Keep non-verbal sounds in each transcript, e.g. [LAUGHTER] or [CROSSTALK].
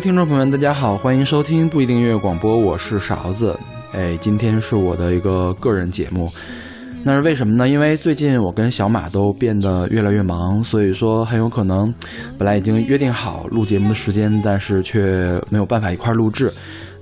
听众朋友们，大家好，欢迎收听不一定音乐广播，我是勺子。哎，今天是我的一个个人节目，那是为什么呢？因为最近我跟小马都变得越来越忙，所以说很有可能本来已经约定好录节目的时间，但是却没有办法一块录制。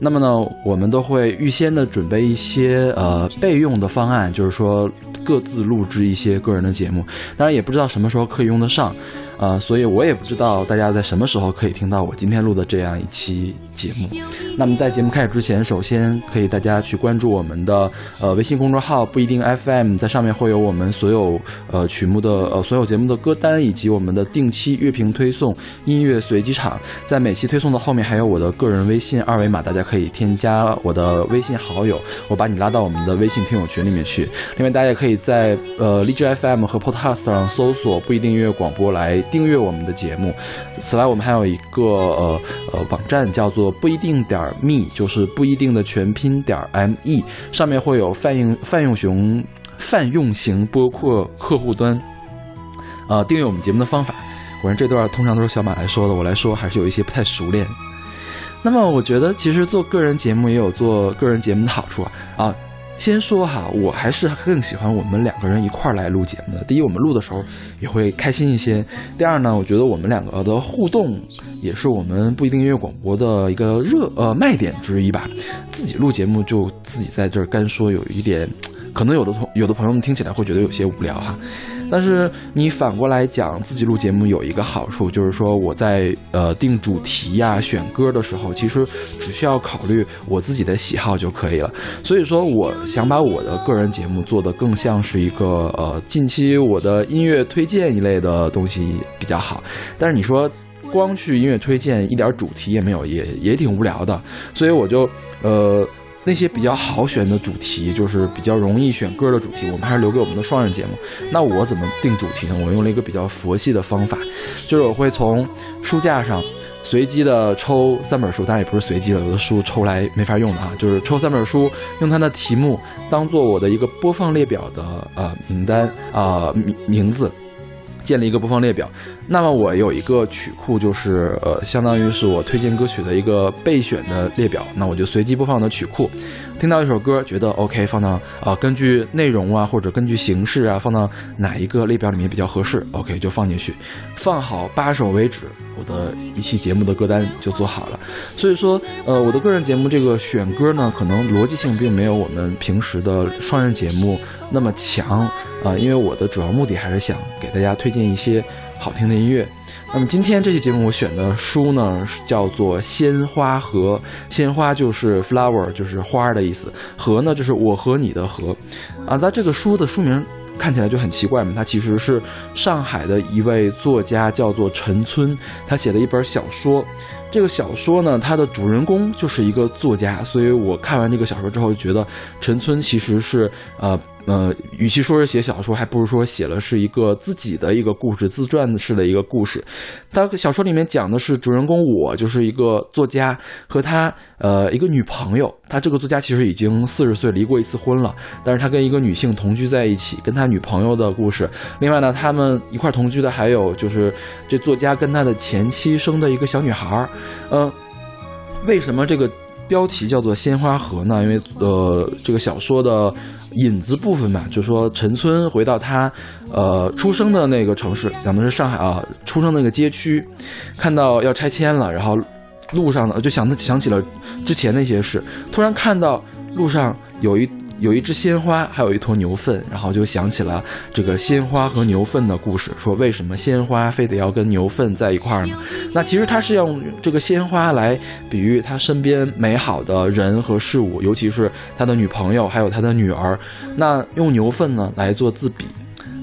那么呢，我们都会预先的准备一些呃备用的方案，就是说各自录制一些个人的节目，当然也不知道什么时候可以用得上。呃，所以我也不知道大家在什么时候可以听到我今天录的这样一期节目。那么在节目开始之前，首先可以大家去关注我们的呃微信公众号不一定 FM，在上面会有我们所有呃曲目的呃所有节目的歌单，以及我们的定期乐评推送、音乐随机场。在每期推送的后面还有我的个人微信二维码，大家可以添加我的微信好友，我把你拉到我们的微信听友群里面去。另外，大家也可以在呃荔枝 FM 和 Podcast 上搜索不一定音乐广播来。订阅我们的节目。此外，我们还有一个呃呃网站，叫做不一定点 me，就是不一定的全拼点 me，上面会有泛用泛用型泛用型播客客户端。呃，订阅我们节目的方法，果然这段通常都是小马来说的，我来说还是有一些不太熟练。那么，我觉得其实做个人节目也有做个人节目的好处啊啊。先说哈，我还是更喜欢我们两个人一块儿来录节目的。第一，我们录的时候也会开心一些；第二呢，我觉得我们两个的互动也是我们不一定音乐广播的一个热呃卖点之一吧。自己录节目就自己在这儿干说，有一点，可能有的同有的朋友们听起来会觉得有些无聊哈。但是你反过来讲，自己录节目有一个好处，就是说我在呃定主题呀、选歌的时候，其实只需要考虑我自己的喜好就可以了。所以说，我想把我的个人节目做得更像是一个呃近期我的音乐推荐一类的东西比较好。但是你说光去音乐推荐，一点主题也没有，也也挺无聊的。所以我就呃。那些比较好选的主题，就是比较容易选歌的主题，我们还是留给我们的双人节目。那我怎么定主题呢？我用了一个比较佛系的方法，就是我会从书架上随机的抽三本书，当然也不是随机的，有的书抽来没法用的啊，就是抽三本书，用它的题目当做我的一个播放列表的呃名单啊名名字。建立一个播放列表，那么我有一个曲库，就是呃，相当于是我推荐歌曲的一个备选的列表。那我就随机播放的曲库，听到一首歌觉得 OK，放到啊，根据内容啊或者根据形式啊，放到哪一个列表里面比较合适，OK 就放进去，放好八首为止，我的一期节目的歌单就做好了。所以说，呃，我的个人节目这个选歌呢，可能逻辑性并没有我们平时的双人节目那么强啊，因为我的主要目的还是想给大家推荐。一些好听的音乐。那么今天这期节目我选的书呢，叫做《鲜花和》。鲜花就是 flower，就是花的意思。和呢，就是我和你的和。啊，那这个书的书名看起来就很奇怪嘛。它其实是上海的一位作家，叫做陈村，他写的一本小说。这个小说呢，它的主人公就是一个作家，所以我看完这个小说之后，就觉得陈村其实是呃。呃，与其说是写小说，还不如说写了是一个自己的一个故事，自传式的一个故事。他小说里面讲的是主人公我就是一个作家和他呃一个女朋友。他这个作家其实已经四十岁，离过一次婚了，但是他跟一个女性同居在一起，跟他女朋友的故事。另外呢，他们一块同居的还有就是这作家跟他的前妻生的一个小女孩儿。嗯，为什么这个？标题叫做《鲜花河》呢，因为呃，这个小说的引子部分嘛，就说陈村回到他呃出生的那个城市，讲的是上海啊，出生那个街区，看到要拆迁了，然后路上呢就想想起了之前那些事，突然看到路上有一。有一只鲜花，还有一坨牛粪，然后就想起了这个鲜花和牛粪的故事，说为什么鲜花非得要跟牛粪在一块儿呢？那其实他是用这个鲜花来比喻他身边美好的人和事物，尤其是他的女朋友，还有他的女儿。那用牛粪呢来做自比。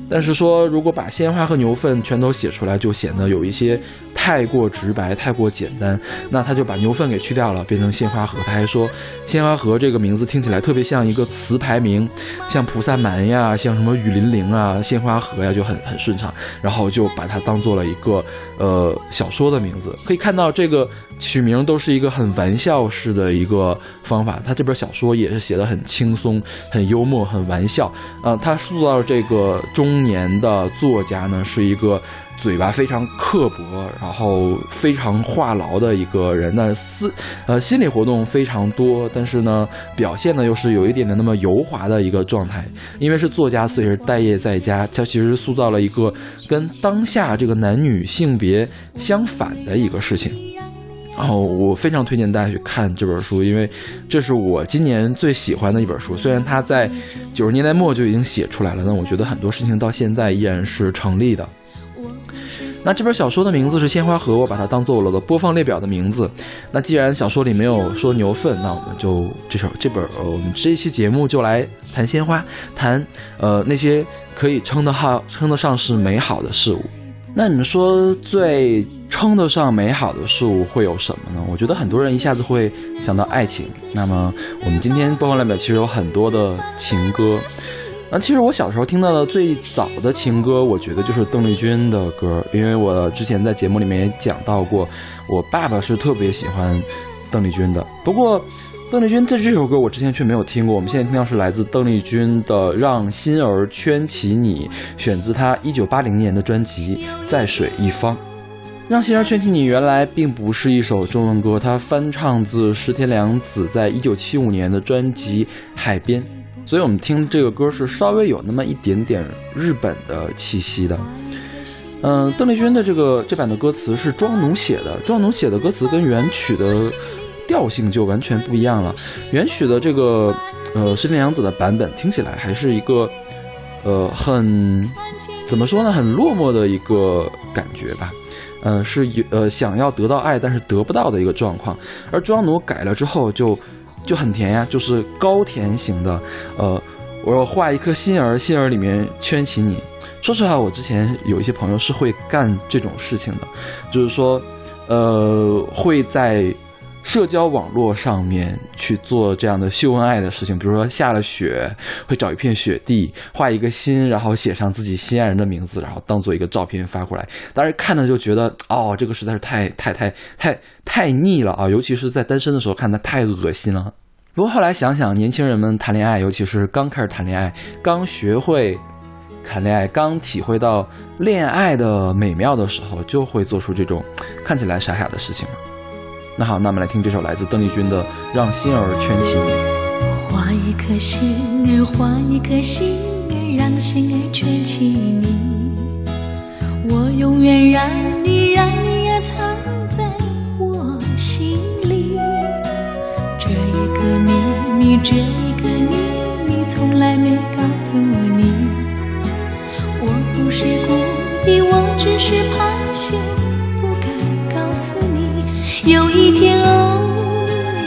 但是说，如果把鲜花和牛粪全都写出来，就显得有一些太过直白、太过简单。那他就把牛粪给去掉了，变成鲜花盒。他还说，鲜花盒这个名字听起来特别像一个词牌名，像菩萨蛮呀，像什么雨霖铃啊，鲜花盒呀，就很很顺畅。然后就把它当做了一个呃小说的名字。可以看到这个。取名都是一个很玩笑式的一个方法，他这本小说也是写的很轻松、很幽默、很玩笑。啊，他塑造这个中年的作家呢，是一个嘴巴非常刻薄，然后非常话痨的一个人。那思呃心理活动非常多，但是呢，表现呢又是有一点的那么油滑的一个状态。因为是作家，所以是待业在家。他其实塑造了一个跟当下这个男女性别相反的一个事情。然后我非常推荐大家去看这本书，因为这是我今年最喜欢的一本书。虽然它在九十年代末就已经写出来了，但我觉得很多事情到现在依然是成立的。那这本小说的名字是《鲜花盒》，我把它当做我的播放列表的名字。那既然小说里没有说牛粪，那我们就这首这本呃，我们这一期节目就来谈鲜花，谈呃那些可以称得上称得上是美好的事物。那你们说最称得上美好的事物会有什么呢？我觉得很多人一下子会想到爱情。那么我们今天播放列表其实有很多的情歌。那其实我小时候听到的最早的情歌，我觉得就是邓丽君的歌，因为我之前在节目里面也讲到过，我爸爸是特别喜欢邓丽君的。不过，邓丽君这这首歌我之前却没有听过。我们现在听到是来自邓丽君的《让心儿圈起你》，选自她一九八零年的专辑《在水一方》。《让心儿圈起你》原来并不是一首中文歌，它翻唱自石田良子在一九七五年的专辑《海边》。所以我们听这个歌是稍微有那么一点点日本的气息的，嗯，邓丽君的这个这版的歌词是庄奴写的，庄奴写的歌词跟原曲的调性就完全不一样了。原曲的这个呃石田洋子的版本听起来还是一个呃很怎么说呢，很落寞的一个感觉吧，呃，是呃想要得到爱但是得不到的一个状况，而庄奴改了之后就。就很甜呀，就是高甜型的。呃，我要画一颗心儿，心儿里面圈起你。说实话，我之前有一些朋友是会干这种事情的，就是说，呃，会在社交网络上面去做这样的秀恩爱的事情。比如说下了雪，会找一片雪地，画一个心，然后写上自己心爱人的名字，然后当做一个照片发过来。当时看的就觉得，哦，这个实在是太太太太太腻了啊！尤其是在单身的时候看的，太恶心了。不过后来想想，年轻人们谈恋爱，尤其是刚开始谈恋爱、刚学会谈恋爱、刚体会到恋爱的美妙的时候，就会做出这种看起来傻傻的事情那好，那我们来听这首来自邓丽君的《让心儿圈起你》。画一颗心儿，画一颗心儿，让心儿圈起你。我永远让你，让你呀藏在我心里。这一个秘密，这一个秘密，从来没告诉你。我不是故意，我只是怕羞，不敢告诉你。有一天偶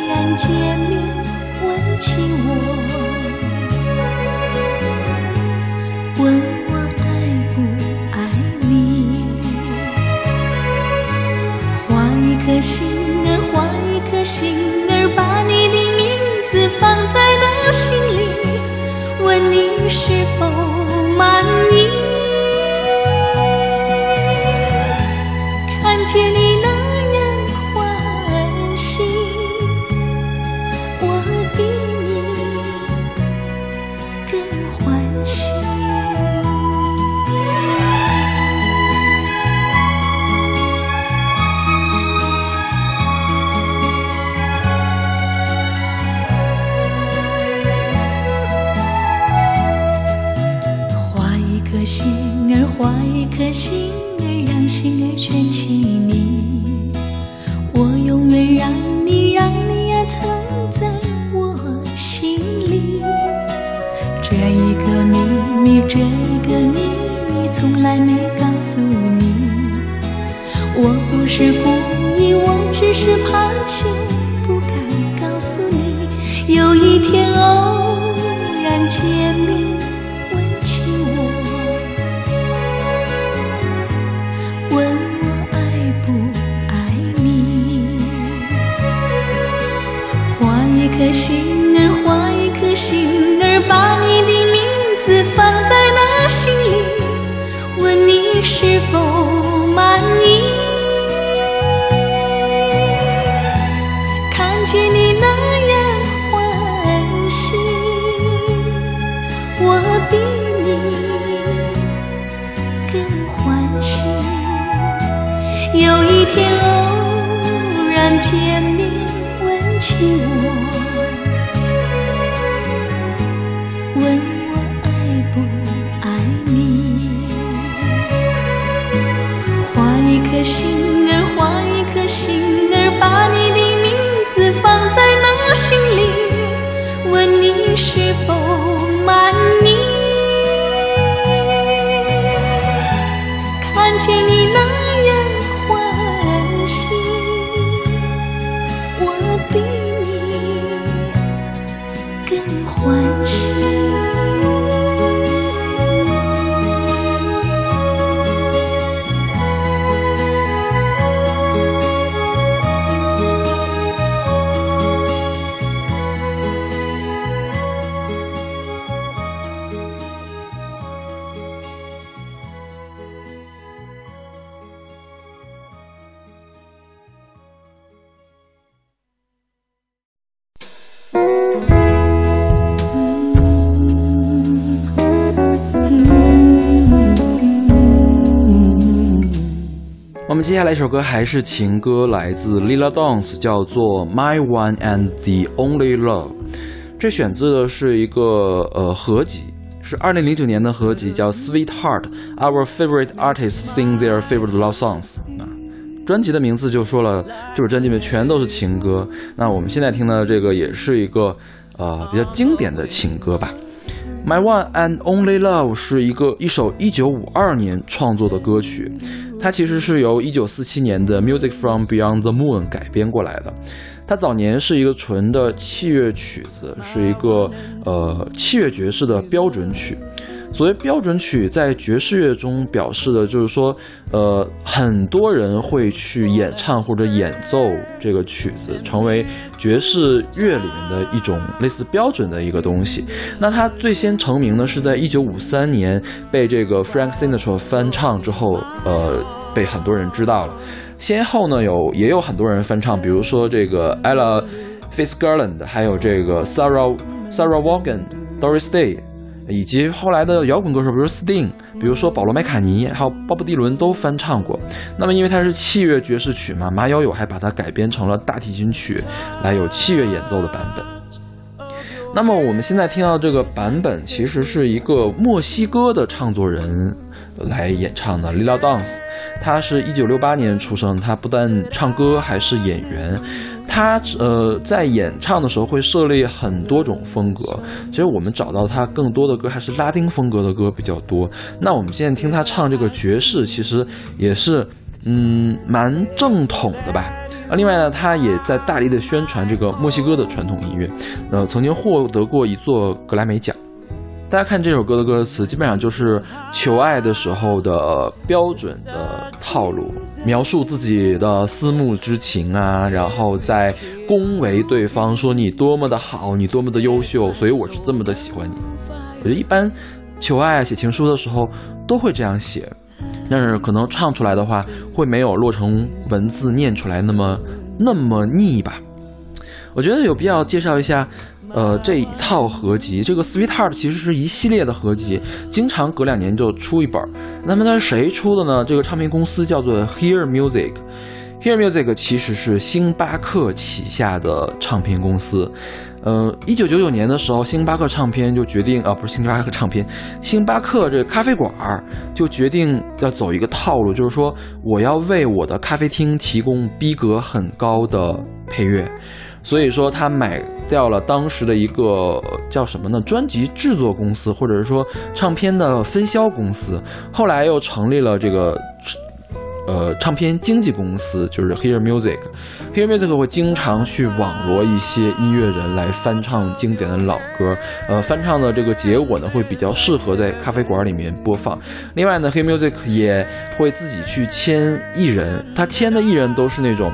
然见面，问起我，问我爱不爱你。画一颗心儿，画一颗心儿，把你的名字放在那心里，问你起我，问我爱不爱你，画一颗心儿，画一颗心儿，把你的名字放在那心里，问你是否。接下来一首歌还是情歌，来自 Lila Downs，叫做《My One and the Only Love》。这选自的是一个呃合集，是二零零九年的合集，叫《Sweetheart Our Favorite Artists Sing Their Favorite Love Songs》啊。专辑的名字就说了，这本专辑里面全都是情歌。那我们现在听到的这个也是一个呃比较经典的情歌吧。《My One and Only Love》是一个一首一九五二年创作的歌曲。它其实是由1947年的《Music from Beyond the Moon》改编过来的。它早年是一个纯的器乐曲子，是一个呃器乐爵士的标准曲。所谓标准曲，在爵士乐中表示的就是说，呃，很多人会去演唱或者演奏这个曲子，成为爵士乐里面的一种类似标准的一个东西。那它最先成名呢，是在1953年被这个 Frank Sinatra 翻唱之后，呃，被很多人知道了。先后呢，有也有很多人翻唱，比如说这个 Ella Fitzgerald，还有这个 Sarah Sarah Vaughan、Doris Day。以及后来的摇滚歌手，比如 Sting，比如说保罗·麦卡尼，还有鲍勃·迪伦都翻唱过。那么，因为它是器乐爵士曲嘛，马友友还把它改编成了大提琴曲，来有器乐演奏的版本。那么我们现在听到这个版本，其实是一个墨西哥的唱作人来演唱的，Lila Downs。他是一九六八年出生，他不但唱歌，还是演员。他呃，在演唱的时候会设立很多种风格。其实我们找到他更多的歌还是拉丁风格的歌比较多。那我们现在听他唱这个爵士，其实也是嗯蛮正统的吧。啊，另外呢，他也在大力的宣传这个墨西哥的传统音乐。呃，曾经获得过一座格莱美奖。大家看这首歌的歌词，基本上就是求爱的时候的标准的套路，描述自己的思慕之情啊，然后再恭维对方，说你多么的好，你多么的优秀，所以我是这么的喜欢你。我觉得一般求爱写情书的时候都会这样写，但是可能唱出来的话会没有落成文字念出来那么那么腻吧。我觉得有必要介绍一下。呃，这一套合集，这个 Sweetheart 其实是一系列的合集，经常隔两年就出一本。那么它是谁出的呢？这个唱片公司叫做 Hear Music。Hear Music 其实是星巴克旗下的唱片公司。呃，一九九九年的时候，星巴克唱片就决定，啊，不是星巴克唱片，星巴克这咖啡馆儿就决定要走一个套路，就是说我要为我的咖啡厅提供逼格很高的配乐。所以说，他买掉了当时的一个叫什么呢？专辑制作公司，或者是说唱片的分销公司。后来又成立了这个，呃，唱片经纪公司，就是 Hear Music。Hear Music 会经常去网罗一些音乐人来翻唱经典的老歌。呃，翻唱的这个结果呢，会比较适合在咖啡馆里面播放。另外呢，Hear Music 也会自己去签艺人，他签的艺人都是那种。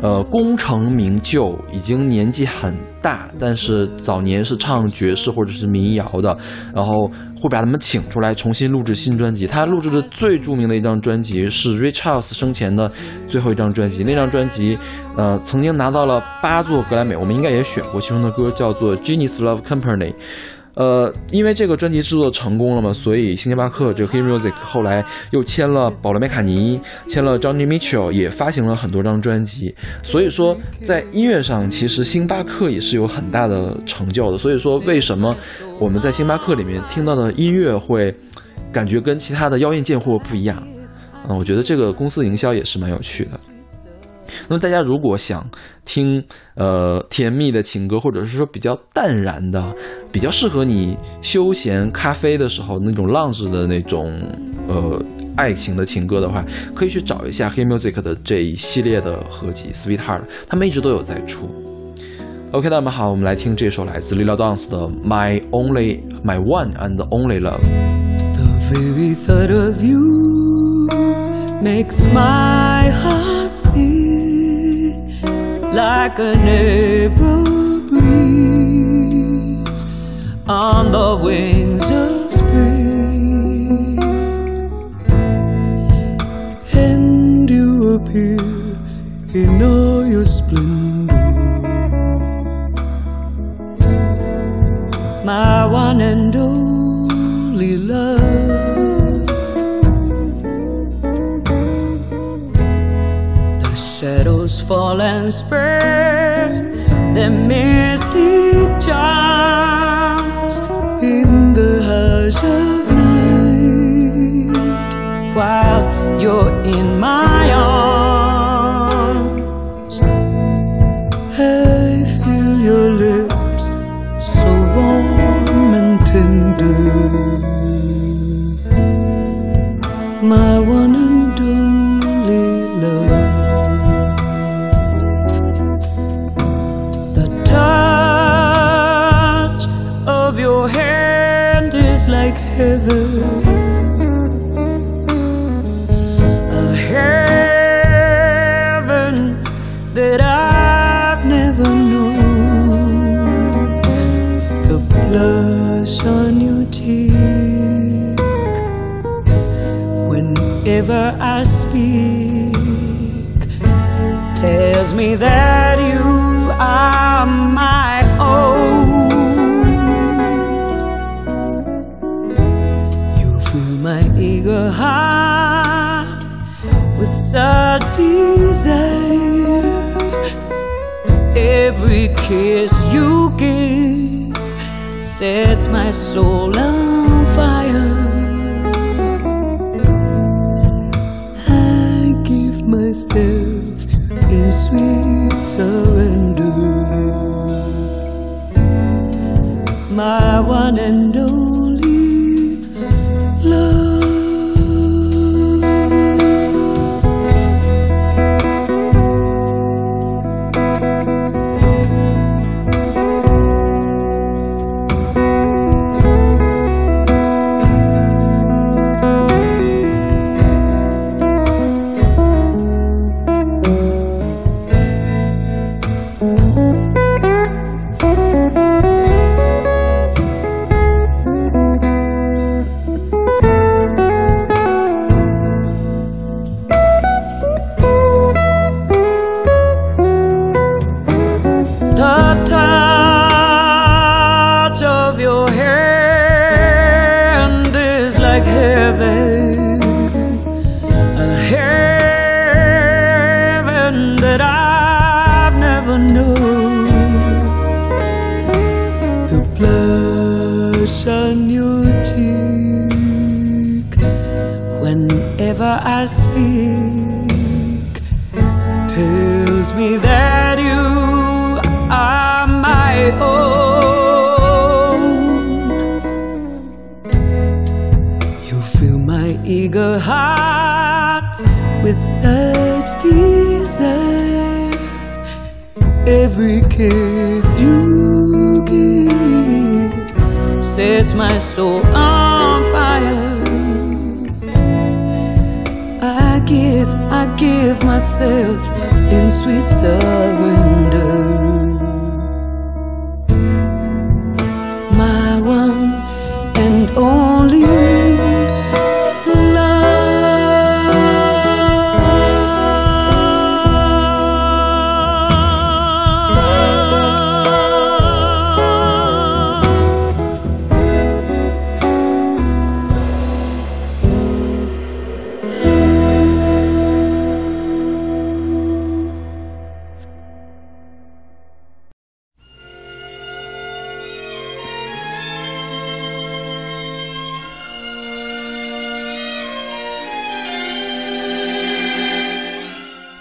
呃，功成名就，已经年纪很大，但是早年是唱爵士或者是民谣的，然后会把他们请出来重新录制新专辑。他录制的最著名的一张专辑是 Ray Charles 生前的最后一张专辑，那张专辑，呃，曾经拿到了八座格莱美，我们应该也选过其中的歌，叫做 Genius Love Company。呃，因为这个专辑制作成功了嘛，所以星巴克这个 Hear Music 后来又签了保罗·麦卡尼，签了 Johnny Mitchell，也发行了很多张专辑。所以说，在音乐上，其实星巴克也是有很大的成就的。所以说，为什么我们在星巴克里面听到的音乐会感觉跟其他的妖艳贱货不一样？嗯，我觉得这个公司营销也是蛮有趣的。那么大家如果想听呃甜蜜的情歌，或者是说比较淡然的、比较适合你休闲咖啡的时候那种浪子的那种呃爱情的情歌的话，可以去找一下黑 music 的这一系列的合集《Sweetheart》，他们一直都有在出。OK，那么好，我们来听这首来自 Lila Dance 的《My Only My One and Only Love》。The very thought of you makes my heart like an April breeze on the wings of spring. And you appear in all your splendor, my one and only fall and spread their mystic charms in the hush of night. While sets my soul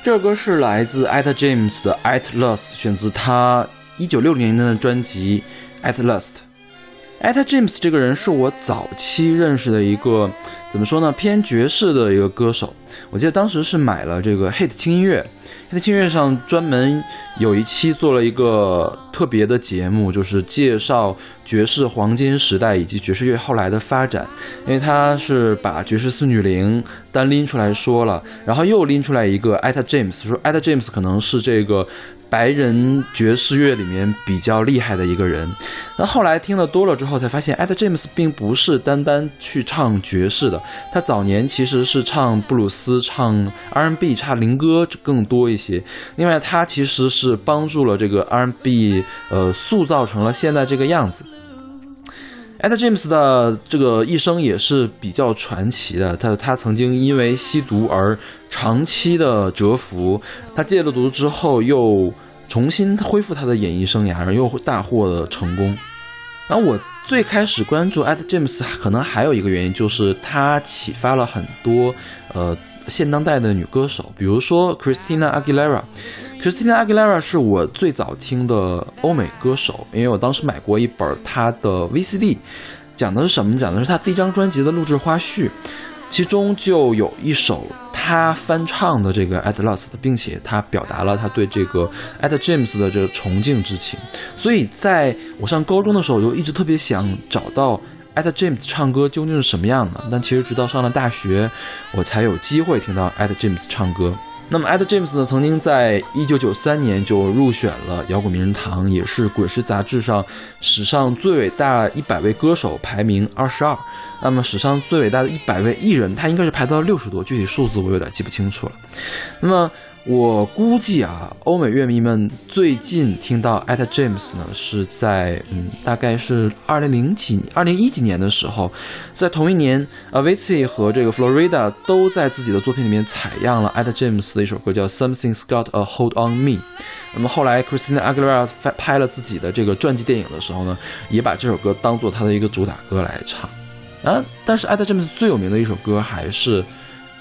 这首歌是来自 At James 的《At Last》，选自他一九六零年的专辑《At Last》。Etta James 这个人是我早期认识的一个，怎么说呢，偏爵士的一个歌手。我记得当时是买了这个 Hit 轻音乐，Hit 轻音乐上专门有一期做了一个特别的节目，就是介绍爵士黄金时代以及爵士乐后来的发展。因为他是把爵士四女伶单拎出来说了，然后又拎出来一个 Etta James，说 Etta James 可能是这个。白人爵士乐里面比较厉害的一个人，那后来听得多了之后，才发现 Ed James 并不是单单去唱爵士的，他早年其实是唱布鲁斯、唱 R&B、唱灵歌更多一些。另外，他其实是帮助了这个 R&B，呃，塑造成了现在这个样子。艾 d James 的这个一生也是比较传奇的，他他曾经因为吸毒而长期的蛰伏，他戒了毒之后又重新恢复他的演艺生涯，然后又大获了成功。然后我最开始关注艾 d James，可能还有一个原因就是他启发了很多呃现当代的女歌手，比如说 Christina Aguilera。Christina Aguilera 是我最早听的欧美歌手，因为我当时买过一本她的 VCD，讲的是什么？讲的是她第一张专辑的录制花絮，其中就有一首她翻唱的这个 At Last，并且她表达了她对这个 At James 的这个崇敬之情。所以在我上高中的时候，我就一直特别想找到 At James 唱歌究竟是什么样的。但其实直到上了大学，我才有机会听到 At James 唱歌。那么，Ed James 呢，曾经在一九九三年就入选了摇滚名人堂，也是《滚石》杂志上史上最伟大一百位歌手排名二十二。那么，史上最伟大的一百位艺人，他应该是排到六十多，具体数字我有点记不清楚了。那么。我估计啊，欧美乐迷们最近听到 At James 呢，是在嗯，大概是二零零几、二零一几年的时候，在同一年，Avicii 和这个 Florida 都在自己的作品里面采样了 At James 的一首歌，叫 Something's Got a Hold on Me。那么后来 Christina Aguilera 拍了自己的这个传记电影的时候呢，也把这首歌当做他的一个主打歌来唱。啊，但是 At James 最有名的一首歌还是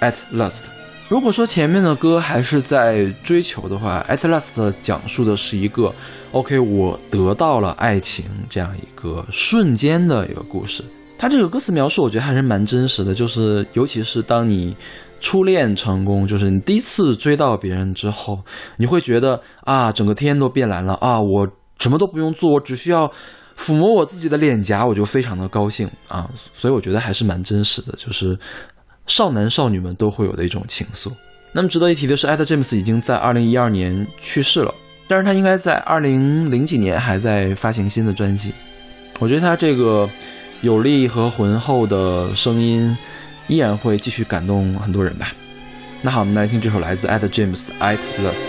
At Last。如果说前面的歌还是在追求的话，《At Last》讲述的是一个 OK，我得到了爱情这样一个瞬间的一个故事。它这个歌词描述，我觉得还是蛮真实的，就是尤其是当你初恋成功，就是你第一次追到别人之后，你会觉得啊，整个天都变蓝了啊，我什么都不用做，我只需要抚摸我自己的脸颊，我就非常的高兴啊。所以我觉得还是蛮真实的，就是。少男少女们都会有的一种情愫。那么值得一提的是，艾特詹姆斯已经在二零一二年去世了，但是他应该在二零零几年还在发行新的专辑。我觉得他这个有力和浑厚的声音依然会继续感动很多人吧。那好，我们来听这首来自艾特詹姆斯的《At Last》。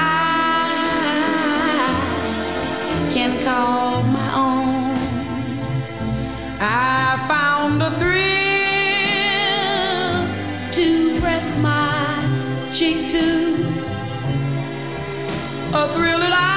can call my own. I found a thrill to press my cheek to, a thrill that I've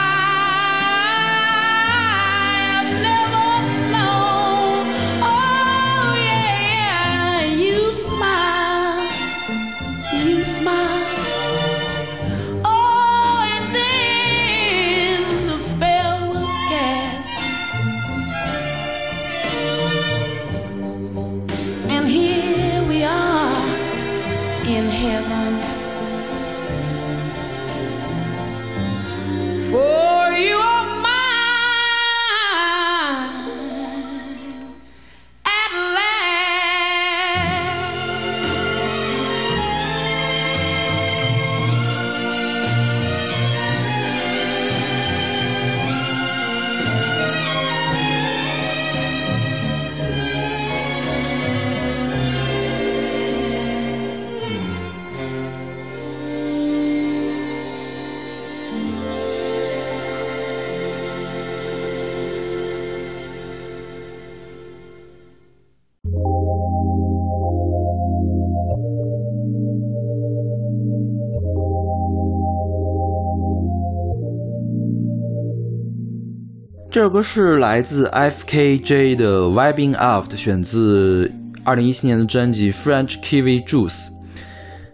这首歌是来自 F.K.J 的《Vibing Out》，选自二零一七年的专辑《French Kiwi Juice》。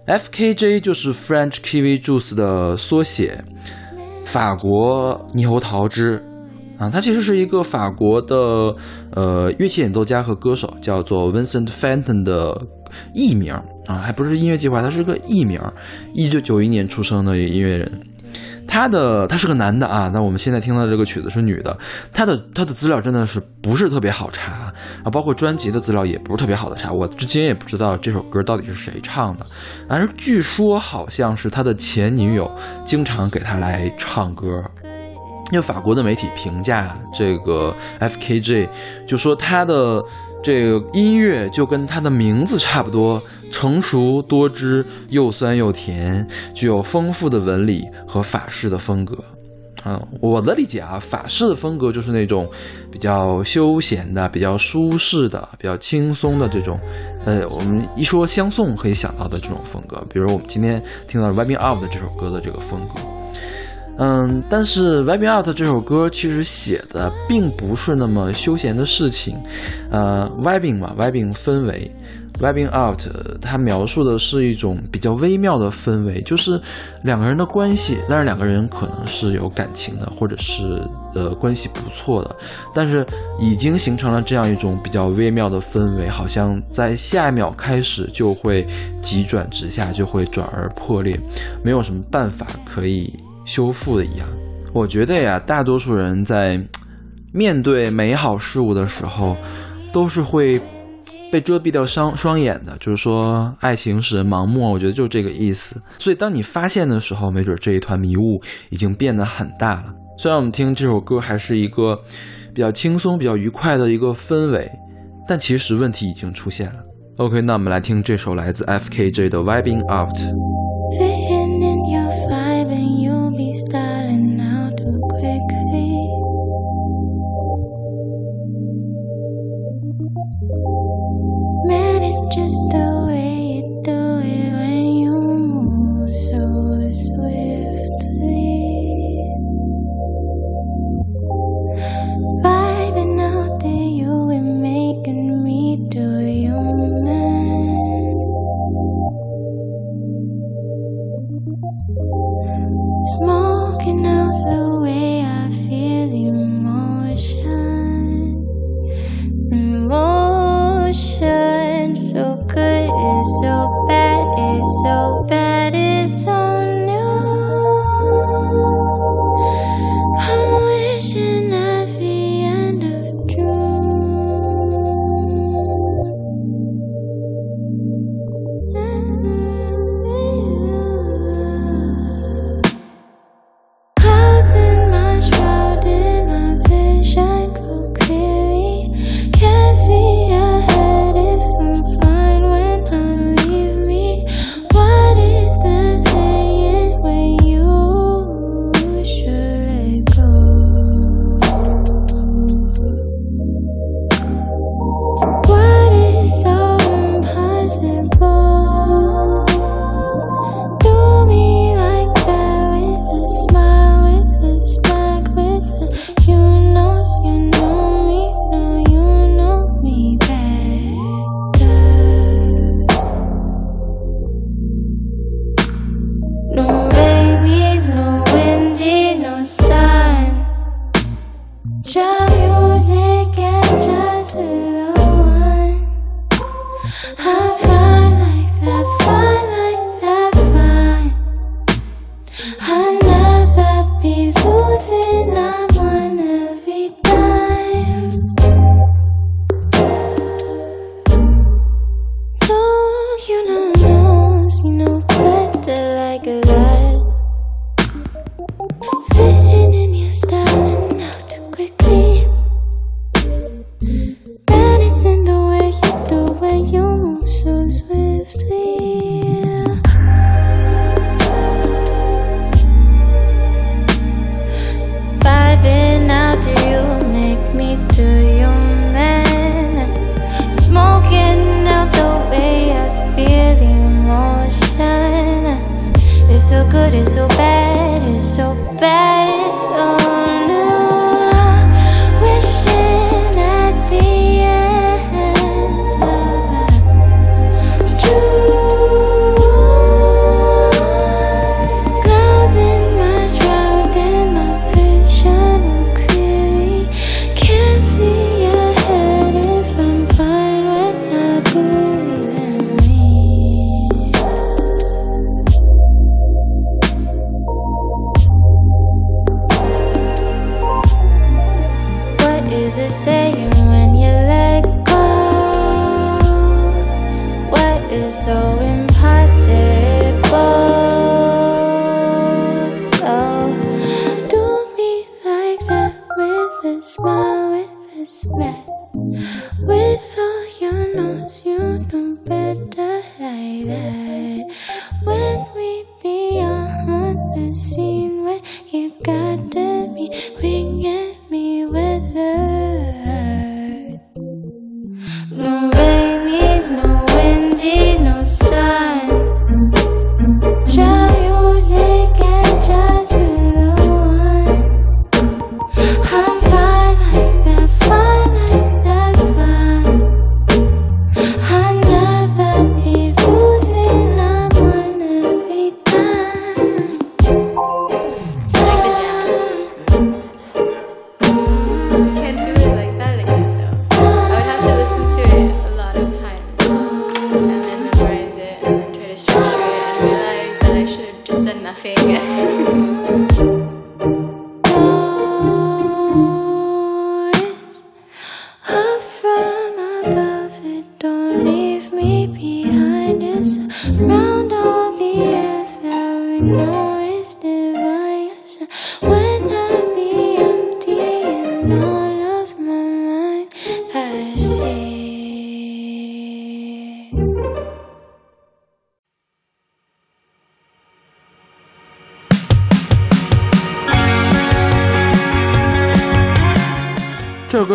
F.K.J 就是 French Kiwi Juice 的缩写，法国猕猴桃汁啊，他其实是一个法国的呃乐器演奏家和歌手，叫做 Vincent Fenton 的艺名啊，还不是音乐计划，他是个艺名。一九九一年出生的音乐人。他的他是个男的啊，那我们现在听到这个曲子是女的。他的他的资料真的是不是特别好查啊，包括专辑的资料也不是特别好的查。我至今也不知道这首歌到底是谁唱的，而据说好像是他的前女友经常给他来唱歌。因为法国的媒体评价这个 F.K.J，就说他的这个音乐就跟它的名字差不多，成熟多汁，又酸又甜，具有丰富的纹理和法式的风格。啊，我的理解啊，法式的风格就是那种比较休闲的、比较舒适的、比较轻松的这种。呃，我们一说相送可以想到的这种风格，比如我们今天听到的《Vibing Out》的这首歌的这个风格。嗯，但是《Vibing Out》这首歌其实写的并不是那么休闲的事情，呃，Vibing 嘛，Vibing 氛围，Vibing Out 它描述的是一种比较微妙的氛围，就是两个人的关系，但是两个人可能是有感情的，或者是呃关系不错的，但是已经形成了这样一种比较微妙的氛围，好像在下一秒开始就会急转直下，就会转而破裂，没有什么办法可以。修复的一样，我觉得呀，大多数人在面对美好事物的时候，都是会被遮蔽掉双双眼的。就是说，爱情使人盲目，我觉得就这个意思。所以，当你发现的时候，没准这一团迷雾已经变得很大了。虽然我们听这首歌还是一个比较轻松、比较愉快的一个氛围，但其实问题已经出现了。OK，那我们来听这首来自 F.K.J 的《Vibing Out》。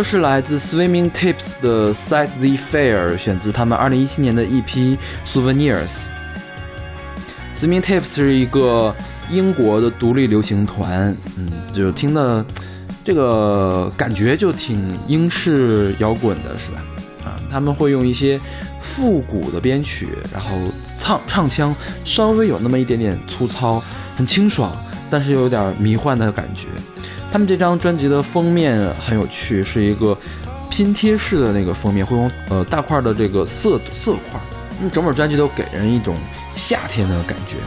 是来自 Swimming Tips 的《Set the Fair》，选自他们2017年的 EP Souvenirs。Swimming Tips 是一个英国的独立流行团，嗯，就听的这个感觉就挺英式摇滚的，是吧？啊，他们会用一些复古的编曲，然后唱唱腔稍微有那么一点点粗糙，很清爽，但是又有点迷幻的感觉。他们这张专辑的封面很有趣，是一个拼贴式的那个封面，会用呃大块的这个色色块，嗯，整本专辑都给人一种夏天的感觉。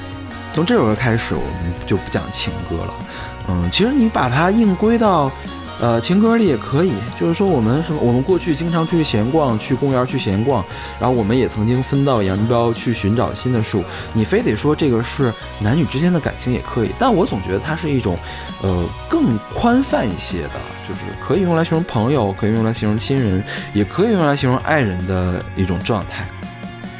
从这首歌开始，我们就不讲情歌了，嗯，其实你把它硬归到。呃，情歌里也可以，就是说我们什么，我们过去经常出去闲逛，去公园去闲逛，然后我们也曾经分道扬镳去寻找新的树。你非得说这个是男女之间的感情也可以，但我总觉得它是一种，呃，更宽泛一些的，就是可以用来形容朋友，可以用来形容亲人，也可以用来形容爱人的一种状态。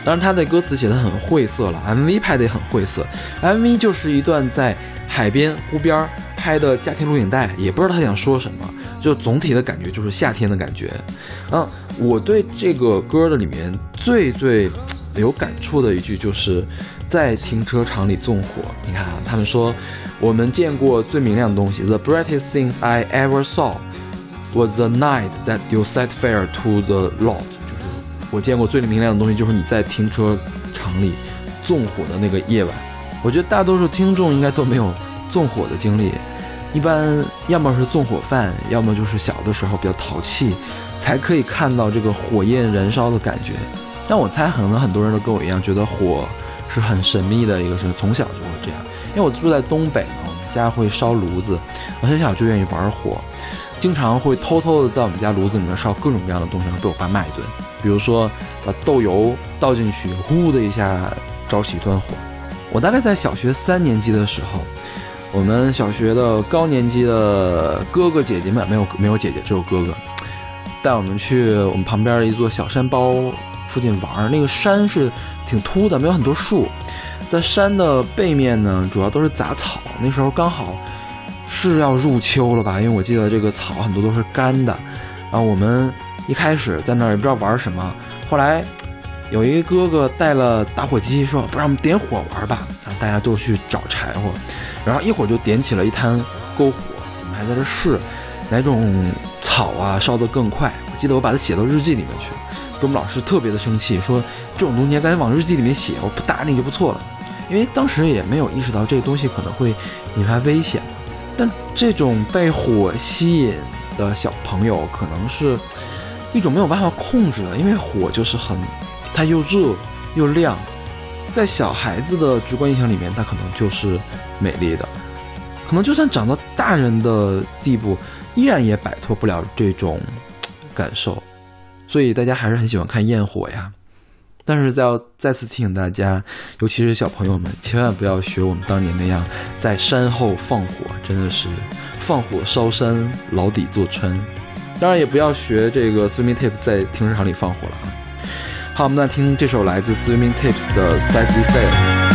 当然，他的歌词写的很晦涩了，MV 拍的也很晦涩，MV 就是一段在海边湖边。拍的家庭录影带，也不知道他想说什么，就总体的感觉就是夏天的感觉。嗯，我对这个歌的里面最最有感触的一句，就是在停车场里纵火。你看啊，他们说我们见过最明亮的东西，The brightest things I ever saw was the night that you set fire to the lot。我见过最明亮的东西，就是你在停车场里纵火的那个夜晚。我觉得大多数听众应该都没有。纵火的经历，一般要么是纵火犯，要么就是小的时候比较淘气，才可以看到这个火焰燃烧的感觉。但我猜可能很多人都跟我一样，觉得火是很神秘的一个事，从小就会这样。因为我住在东北嘛，我们家会烧炉子，我很小就愿意玩火，经常会偷偷的在我们家炉子里面烧各种各样的东西，然后被我爸骂一顿。比如说把豆油倒进去，呼的一下着起一团火。我大概在小学三年级的时候。我们小学的高年级的哥哥姐姐们没有没有姐姐，只有哥哥，带我们去我们旁边一座小山包附近玩。那个山是挺秃的，没有很多树，在山的背面呢，主要都是杂草。那时候刚好是要入秋了吧？因为我记得这个草很多都是干的。然后我们一开始在那儿也不知道玩什么，后来有一哥哥带了打火机，说不让我们点火玩吧。然后大家都去找柴火。然后一会儿就点起了一滩篝火，我们还在这试哪种草啊烧得更快。我记得我把它写到日记里面去，给我们老师特别的生气，说这种东西赶紧往日记里面写，我不打你就不错了。因为当时也没有意识到这个东西可能会引发危险。但这种被火吸引的小朋友，可能是一种没有办法控制的，因为火就是很，它又热又亮。在小孩子的直观印象里面，它可能就是美丽的，可能就算长到大人的地步，依然也摆脱不了这种感受，所以大家还是很喜欢看焰火呀。但是再要再次提醒大家，尤其是小朋友们，千万不要学我们当年那样在山后放火，真的是放火烧山，牢底坐穿。当然也不要学这个 Swimming Tape 在停车场里放火了啊。好，我们来听这首来自 Swimming Tapes 的《Slightly Fail》。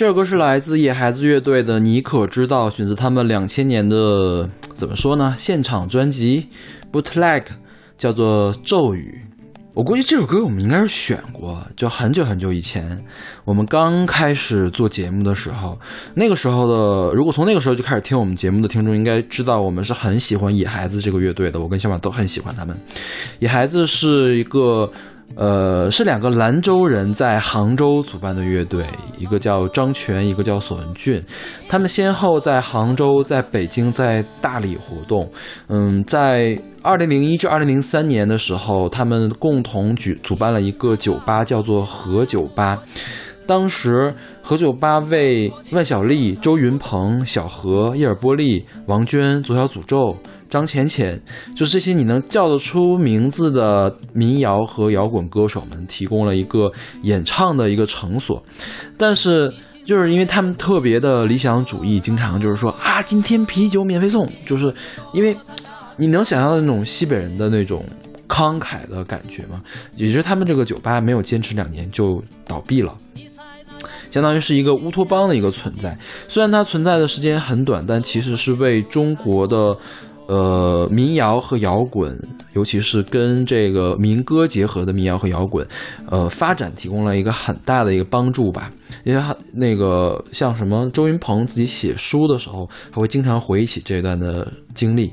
这首歌是来自野孩子乐队的《你可知道》，选择他们两千年的怎么说呢？现场专辑《Bootleg》，叫做《咒语》。我估计这首歌我们应该是选过，就很久很久以前，我们刚开始做节目的时候，那个时候的，如果从那个时候就开始听我们节目的听众，应该知道我们是很喜欢野孩子这个乐队的。我跟小马都很喜欢他们。野孩子是一个。呃，是两个兰州人在杭州组办的乐队，一个叫张全，一个叫索文俊。他们先后在杭州、在北京、在大理活动。嗯，在二零零一至二零零三年的时候，他们共同举主办了一个酒吧，叫做和酒吧。当时何酒吧为万晓利、周云鹏、小何、叶尔波利、王娟、左小诅咒。张浅浅，就这些你能叫得出名字的民谣和摇滚歌手们，提供了一个演唱的一个场所。但是，就是因为他们特别的理想主义，经常就是说啊，今天啤酒免费送，就是因为你能想象的那种西北人的那种慷慨的感觉吗？也就是他们这个酒吧没有坚持两年就倒闭了，相当于是一个乌托邦的一个存在。虽然它存在的时间很短，但其实是为中国的。呃，民谣和摇滚，尤其是跟这个民歌结合的民谣和摇滚，呃，发展提供了一个很大的一个帮助吧。因为那个像什么周云鹏自己写书的时候，他会经常回忆起这段的经历。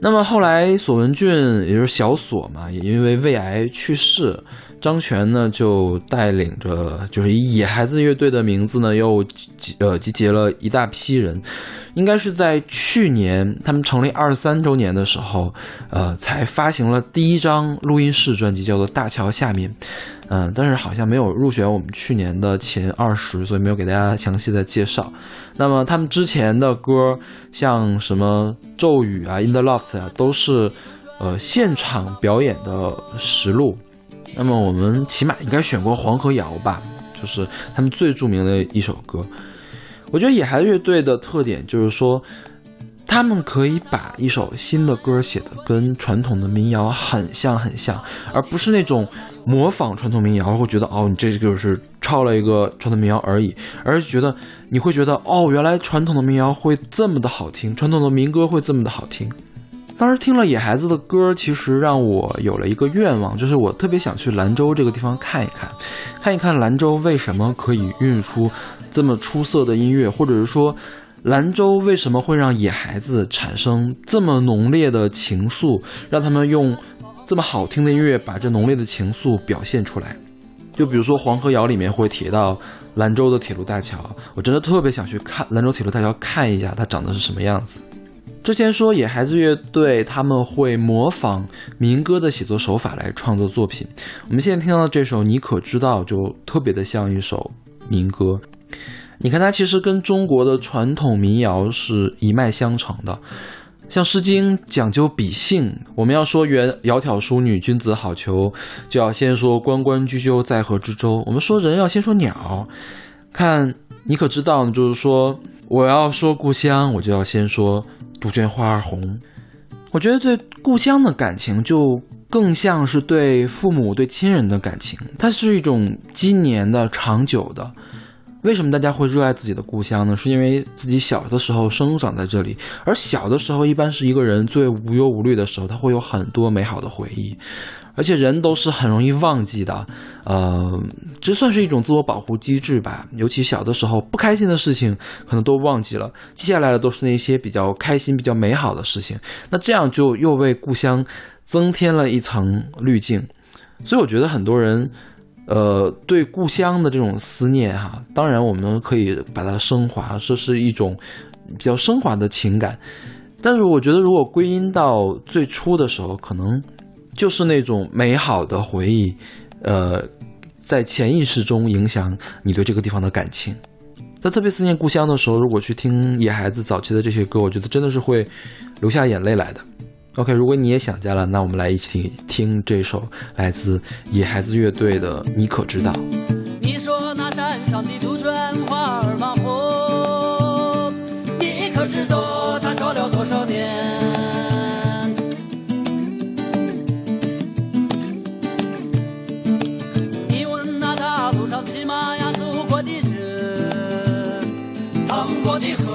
那么后来，索文俊也就是小索嘛，也因为胃癌去世。张全呢，就带领着，就是以野孩子乐队的名字呢，又集呃集结了一大批人，应该是在去年他们成立二十三周年的时候，呃，才发行了第一张录音室专辑，叫做《大桥下面》，嗯，但是好像没有入选我们去年的前二十，所以没有给大家详细的介绍。那么他们之前的歌，像什么咒语啊、In the Loft 啊，都是呃现场表演的实录。那么我们起码应该选过《黄河谣》吧，就是他们最著名的一首歌。我觉得野孩子乐队的特点就是说，他们可以把一首新的歌写的跟传统的民谣很像很像，而不是那种模仿传统民谣，会觉得哦，你这就是抄了一个传统民谣而已，而是觉得你会觉得哦，原来传统的民谣会这么的好听，传统的民歌会这么的好听。当时听了野孩子的歌，其实让我有了一个愿望，就是我特别想去兰州这个地方看一看，看一看兰州为什么可以孕育出这么出色的音乐，或者是说，兰州为什么会让野孩子产生这么浓烈的情愫，让他们用这么好听的音乐把这浓烈的情愫表现出来。就比如说《黄河谣》里面会提到兰州的铁路大桥，我真的特别想去看兰州铁路大桥，看一下它长得是什么样子。之前说野孩子乐队他们会模仿民歌的写作手法来创作作品，我们现在听到这首《你可知道》就特别的像一首民歌。你看它其实跟中国的传统民谣是一脉相承的，像《诗经》讲究比兴，我们要说原窈窕淑女，君子好逑，就要先说关关雎鸠，在河之洲。我们说人要先说鸟，看你可知道，就是说我要说故乡，我就要先说。杜鹃花儿红，我觉得对故乡的感情就更像是对父母、对亲人的感情，它是一种今年的、长久的。为什么大家会热爱自己的故乡呢？是因为自己小的时候生长在这里，而小的时候一般是一个人最无忧无虑的时候，他会有很多美好的回忆。而且人都是很容易忘记的，呃，这算是一种自我保护机制吧。尤其小的时候，不开心的事情可能都忘记了，接下来的都是那些比较开心、比较美好的事情。那这样就又为故乡增添了一层滤镜。所以我觉得很多人，呃，对故乡的这种思念，哈，当然我们可以把它升华，这是一种比较升华的情感。但是我觉得，如果归因到最初的时候，可能。就是那种美好的回忆，呃，在潜意识中影响你对这个地方的感情。在特别思念故乡的时候，如果去听野孩子早期的这些歌，我觉得真的是会流下眼泪来的。OK，如果你也想家了，那我们来一起听听这首来自野孩子乐队的《你可知道》。你说那山上的杜鹃花儿满坡，你可知道它照了多少年？dijo.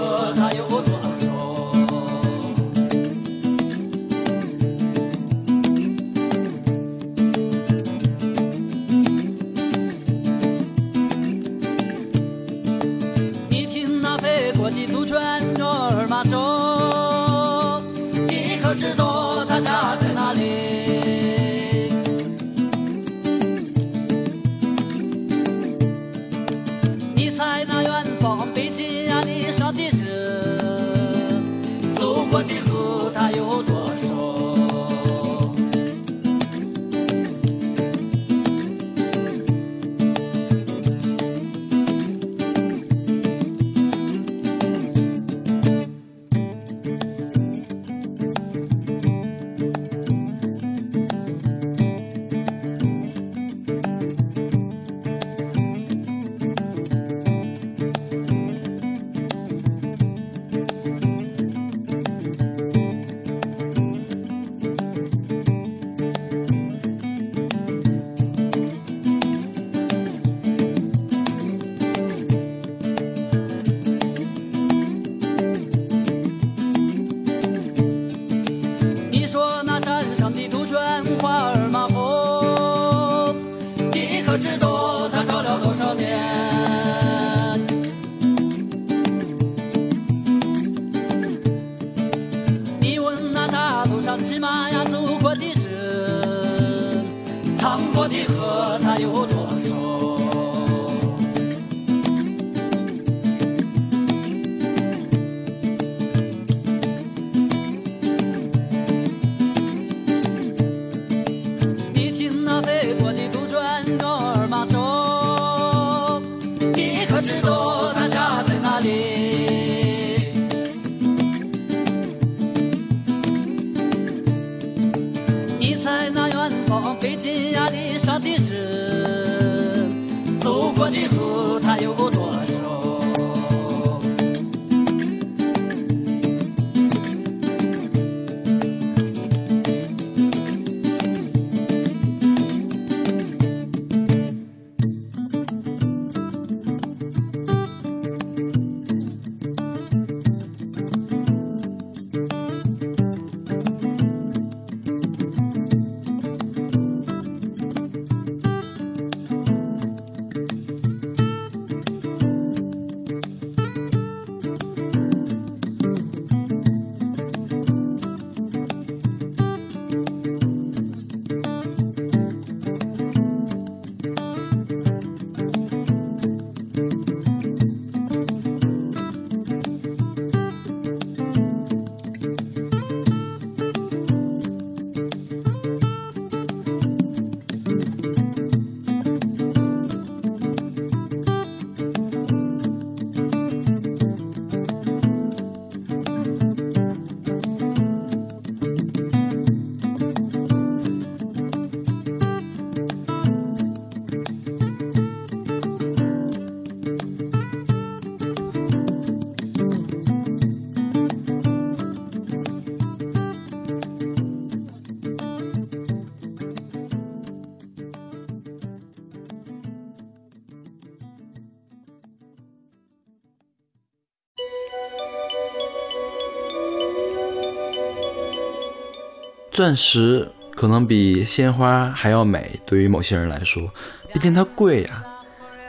钻石可能比鲜花还要美，对于某些人来说，毕竟它贵呀。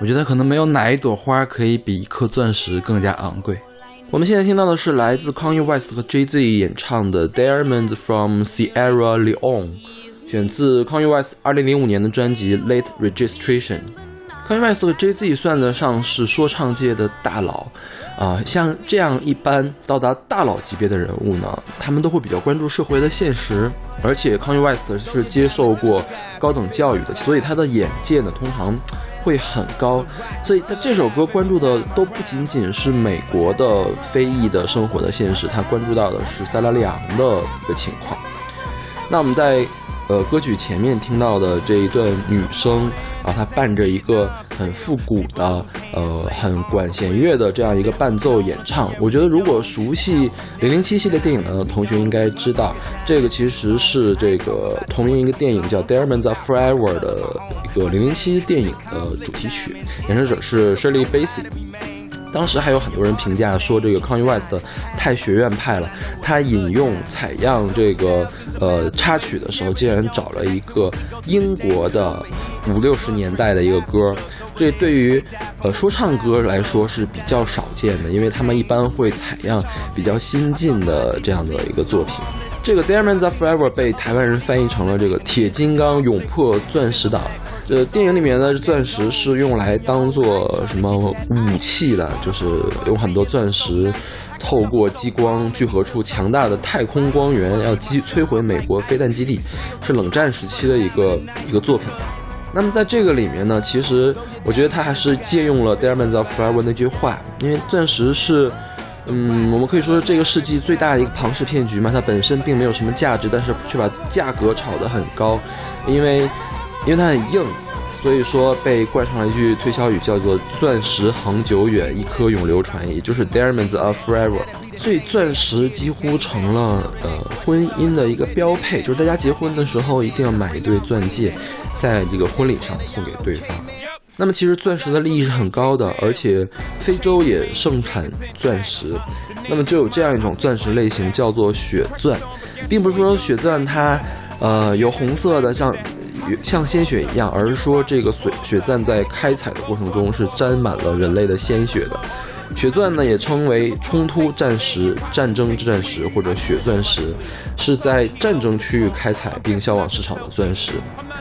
我觉得可能没有哪一朵花可以比一颗钻石更加昂贵。我们现在听到的是来自 Kanye West 和 Jay Z 演唱的《Diamond from Sierra Leone》，选自 Kanye West 2005年的专辑《Late Registration》。Kanye West 和 Jay Z 算得上是说唱界的大佬。啊，像这样一般到达大佬级别的人物呢，他们都会比较关注社会的现实，而且 Kanye West 是接受过高等教育的，所以他的眼界呢通常会很高。所以他这首歌关注的都不仅仅是美国的非裔的生活的现实，他关注到的是塞拉利昂的一个情况。那我们在呃歌曲前面听到的这一段女声。啊，它伴着一个很复古的、呃，很管弦乐的这样一个伴奏演唱。我觉得，如果熟悉《零零七》系列电影的同学应该知道，这个其实是这个同名一个电影叫《Diamonds Are Forever》的一个零零七电影的主题曲，演唱者是 Shirley Bassey。当时还有很多人评价说，这个 Kanye West 太学院派了。他引用采样这个呃插曲的时候，竟然找了一个英国的五六十年代的一个歌。这对于呃说唱歌来说是比较少见的，因为他们一般会采样比较新进的这样的一个作品。这个 Diamonds Are Forever 被台湾人翻译成了这个铁金刚勇破钻石岛。呃，电影里面的钻石是用来当做什么武器的？就是有很多钻石透过激光聚合出强大的太空光源，要击摧毁美国飞弹基地，是冷战时期的一个一个作品。那么在这个里面呢，其实我觉得他还是借用了 Diamonds of Forever 那句话，因为钻石是，嗯，我们可以说是这个世纪最大的一个庞氏骗局嘛，它本身并没有什么价值，但是却把价格炒得很高，因为。因为它很硬，所以说被冠上了一句推销语，叫做“钻石恒久远，一颗永流传”，也就是 “Diamonds are forever”。所以钻石几乎成了呃婚姻的一个标配，就是大家结婚的时候一定要买一对钻戒，在这个婚礼上送给对方。那么其实钻石的利益是很高的，而且非洲也盛产钻石。那么就有这样一种钻石类型，叫做血钻，并不是说血钻它呃有红色的像。像鲜血一样，而是说这个血血钻在开采的过程中是沾满了人类的鲜血的。血钻呢，也称为冲突战石、战争之战石或者血钻石，是在战争区域开采并销往市场的钻石，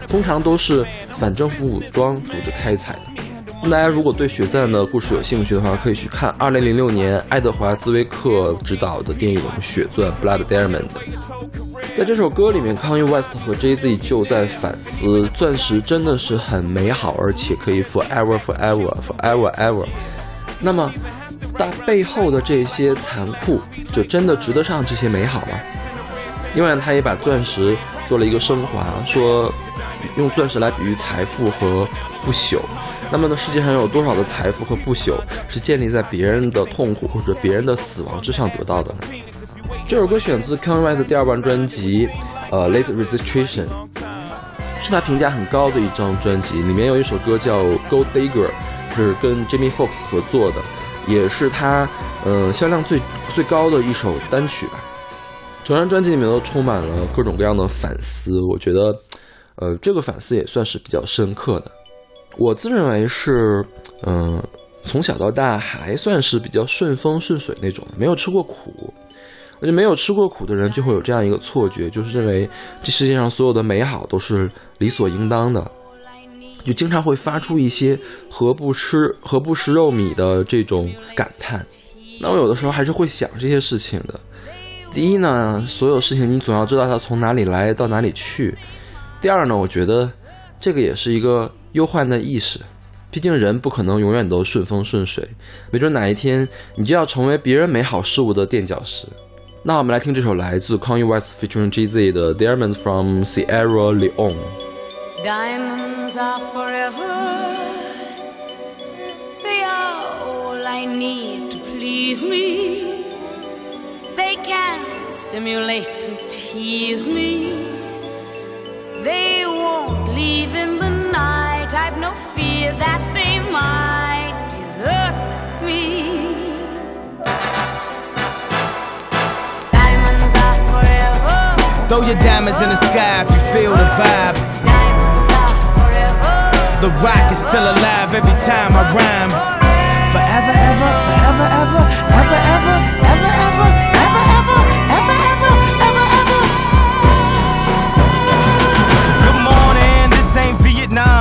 通常都是反政府武装组织开采的。大家如果对血钻的故事有兴趣的话，可以去看2006年爱德华兹威克执导的电影《血钻》（Blood Diamond）。在这首歌里面，Kanye West 和 Jay Z 就在反思：钻石真的是很美好，而且可以 forever forever forever ever。那么，它背后的这些残酷，就真的值得上这些美好吗？另外，他也把钻石做了一个升华，说用钻石来比喻财富和不朽。那么呢，世界上有多少的财富和不朽是建立在别人的痛苦或者别人的死亡之上得到的呢？这首歌选自 Kanye West 第二张专辑，呃，《Late Registration》，是他评价很高的一张专辑，里面有一首歌叫《Gold Digger》。是跟 Jimmy Fox 合作的，也是他呃销量最最高的一首单曲吧。整张专辑里面都充满了各种各样的反思，我觉得呃这个反思也算是比较深刻的。我自认为是嗯从小到大还算是比较顺风顺水那种，没有吃过苦。我觉得没有吃过苦的人就会有这样一个错觉，就是认为这世界上所有的美好都是理所应当的。就经常会发出一些“何不吃何不食肉糜”的这种感叹。那我有的时候还是会想这些事情的。第一呢，所有事情你总要知道它从哪里来到哪里去。第二呢，我觉得这个也是一个忧患的意识。毕竟人不可能永远都顺风顺水，没准哪一天你就要成为别人美好事物的垫脚石。那我们来听这首来自 Kanye West featuring G.Z 的《Diamonds from Sierra Leone》。Diamonds are forever. They are all I need to please me. They can stimulate and tease me. They won't leave in the night. I've no fear that they might desert me. Diamonds are forever. Throw your diamonds in the sky if you feel the vibe. The rock is still alive every time I rhyme. Forever, ever, forever, ever, ever, ever, ever, ever, ever,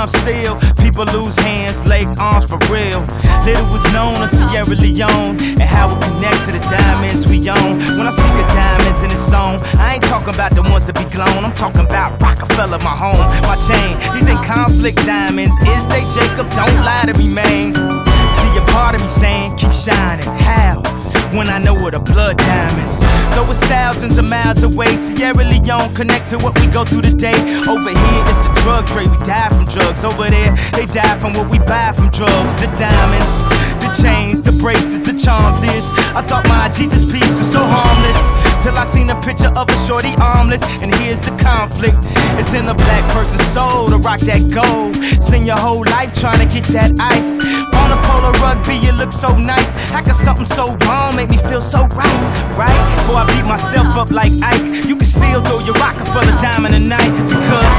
Vietnam still. People lose hands, legs, arms for real. Little was known of Sierra Leone and how it connect to the diamonds we own. When I speak of diamonds in this song, I ain't talking about the ones that be glown. I'm talking about Rockefeller, my home, my chain. These ain't conflict diamonds. Is they Jacob? Don't lie to me, man. See a part of me saying, keep shining. How? When I know what a blood diamonds. Though it's thousands of miles away, Sierra Leone connect to what we go through today. Over here, it's the drug trade. We die from drugs. Over there, they die from what we buy from drugs. The diamonds, the chains, the braces, the charms is. I thought my Jesus piece was so harmless. Till I seen a picture of a shorty armless. And here's the conflict. It's in the black person's soul to rock that gold. Spend your whole life trying to get that ice. On a polo rugby, you look so nice. How could something so wrong make me feel so right? Right? Before I beat myself up like Ike, you can still throw your Rockefeller diamond tonight. Because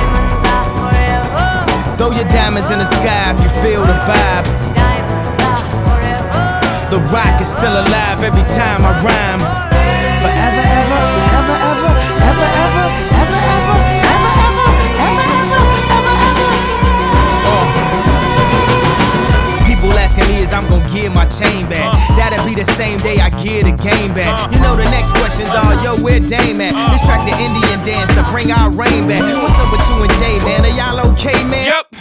throw your diamonds in the sky if you feel the vibe. The rock is still alive every time I rhyme. Ever, forever, ever, ever, ever, ever, ever, ever, ever, ever, ever, ever, ever. Uh. People asking me is I'm gonna get my chain back. That'll be the same day I get the game back. You know the next question, dawg, yo, where Dame at? Let's track the Indian dance to bring our rain back. What's up with you and Jay, man? Are y'all okay, man? Yep,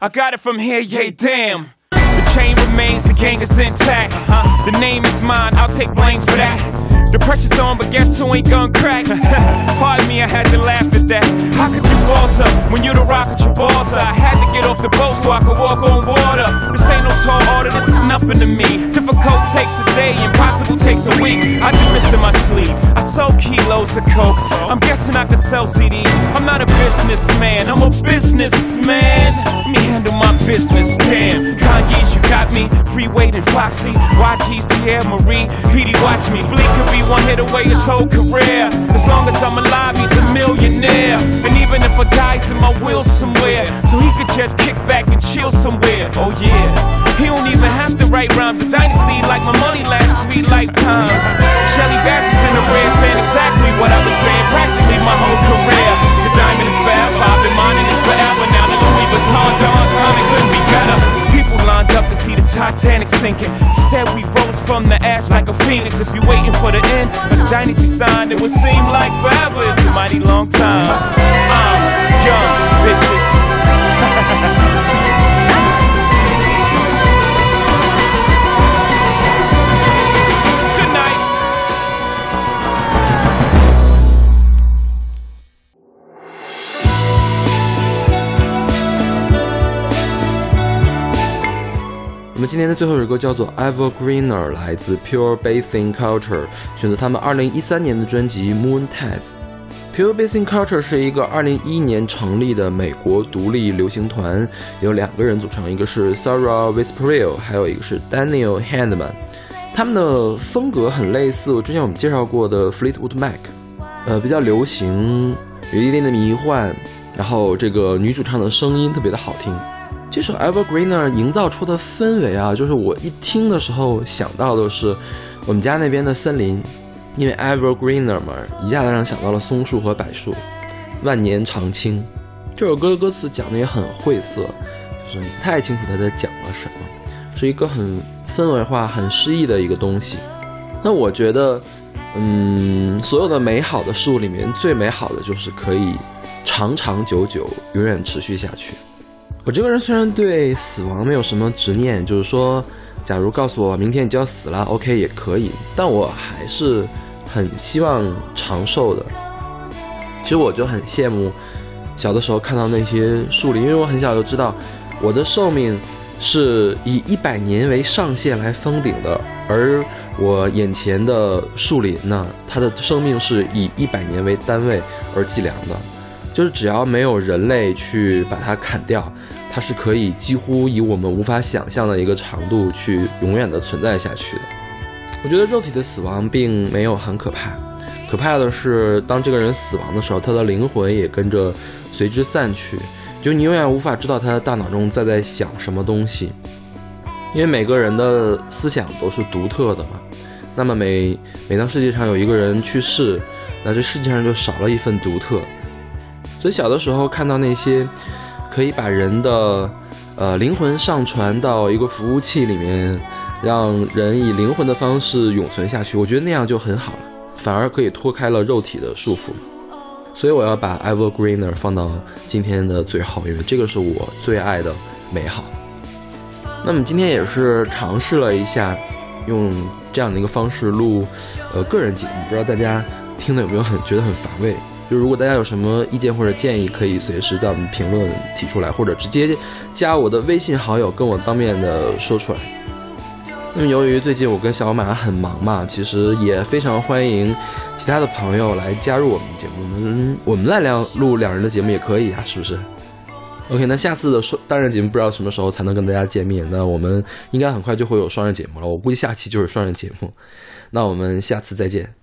I got it from here, yeah, damn. The chain remains, the gang is intact. huh The name is mine, I'll take blame for that. The pressure's on, but guess who ain't gonna crack? [LAUGHS] Pardon me, I had to laugh at that. How could you falter when you the rock at your balls? I had to get off the boat so I could walk on water. This ain't no tall order, this is nothing to me. Difficult takes a day, impossible takes a week. I do this in my sleep. I sold kilos of coke. I'm guessing I could sell CDs. I'm not a businessman, I'm a businessman. Let me handle my business, damn. Kanye's, you got me. Free Wade Foxy. YG's, Tierra Marie. PD, watch me. Bleak could be one hit away his whole career. As long as I'm alive, he's a millionaire. And even if I die replacing my wheels somewhere. So he could just kick back and chill somewhere. Oh yeah. He don't even have to write rhymes. A dynasty like my money lasts three lifetimes. Shelly Bass is in the red saying exactly what I've been saying practically my whole career. The diamond is forever. I've been mining this forever. Now the Louis Vuitton Titanic sinking. Instead, we rose from the ash like a phoenix. If you're waiting for the end the dynasty sign, it would seem like forever. It's a mighty long time. Uh, young bitches. [LAUGHS] 们今天的最后一首歌叫做《Evergreener》，来自 Pure Bathing Culture，选择他们2013年的专辑《Moon Tides》。Pure Bathing Culture 是一个2011年成立的美国独立流行团，由两个人组成，一个是 Sarah Vesperil，还有一个是 Daniel Handman。他们的风格很类似，之前我们介绍过的 Fleetwood Mac，呃，比较流行，有一定的迷幻，然后这个女主唱的声音特别的好听。这首 Evergreener 营造出的氛围啊，就是我一听的时候想到的是我们家那边的森林，因为 Evergreener 嘛，一下子让想到了松树和柏树，万年常青。这首歌的歌词讲的也很晦涩，就是你不太清楚他在讲了什么，是一个很氛围化、很诗意的一个东西。那我觉得，嗯，所有的美好的事物里面，最美好的就是可以长长久久、永远持续下去。我这个人虽然对死亡没有什么执念，就是说，假如告诉我明天你就要死了，OK 也可以，但我还是很希望长寿的。其实我就很羡慕小的时候看到那些树林，因为我很小就知道我的寿命是以一百年为上限来封顶的，而我眼前的树林呢，它的生命是以一百年为单位而计量的。就是只要没有人类去把它砍掉，它是可以几乎以我们无法想象的一个长度去永远的存在下去的。我觉得肉体的死亡并没有很可怕，可怕的是当这个人死亡的时候，他的灵魂也跟着随之散去，就你永远无法知道他的大脑中在在想什么东西，因为每个人的思想都是独特的嘛。那么每每当世界上有一个人去世，那这世界上就少了一份独特。所以小的时候看到那些可以把人的呃灵魂上传到一个服务器里面，让人以灵魂的方式永存下去，我觉得那样就很好了，反而可以脱开了肉体的束缚。所以我要把 Evergreener 放到今天的最后，因为这个是我最爱的美好。那么今天也是尝试了一下用这样的一个方式录呃个人节目，不知道大家听的有没有很觉得很乏味。就如果大家有什么意见或者建议，可以随时在我们评论提出来，或者直接加我的微信好友，跟我当面的说出来。那么由于最近我跟小马很忙嘛，其实也非常欢迎其他的朋友来加入我们节目，我们我们来两录两人的节目也可以啊，是不是？OK，那下次的双单人节目不知道什么时候才能跟大家见面，那我们应该很快就会有双人节目了，我估计下期就是双人节目，那我们下次再见。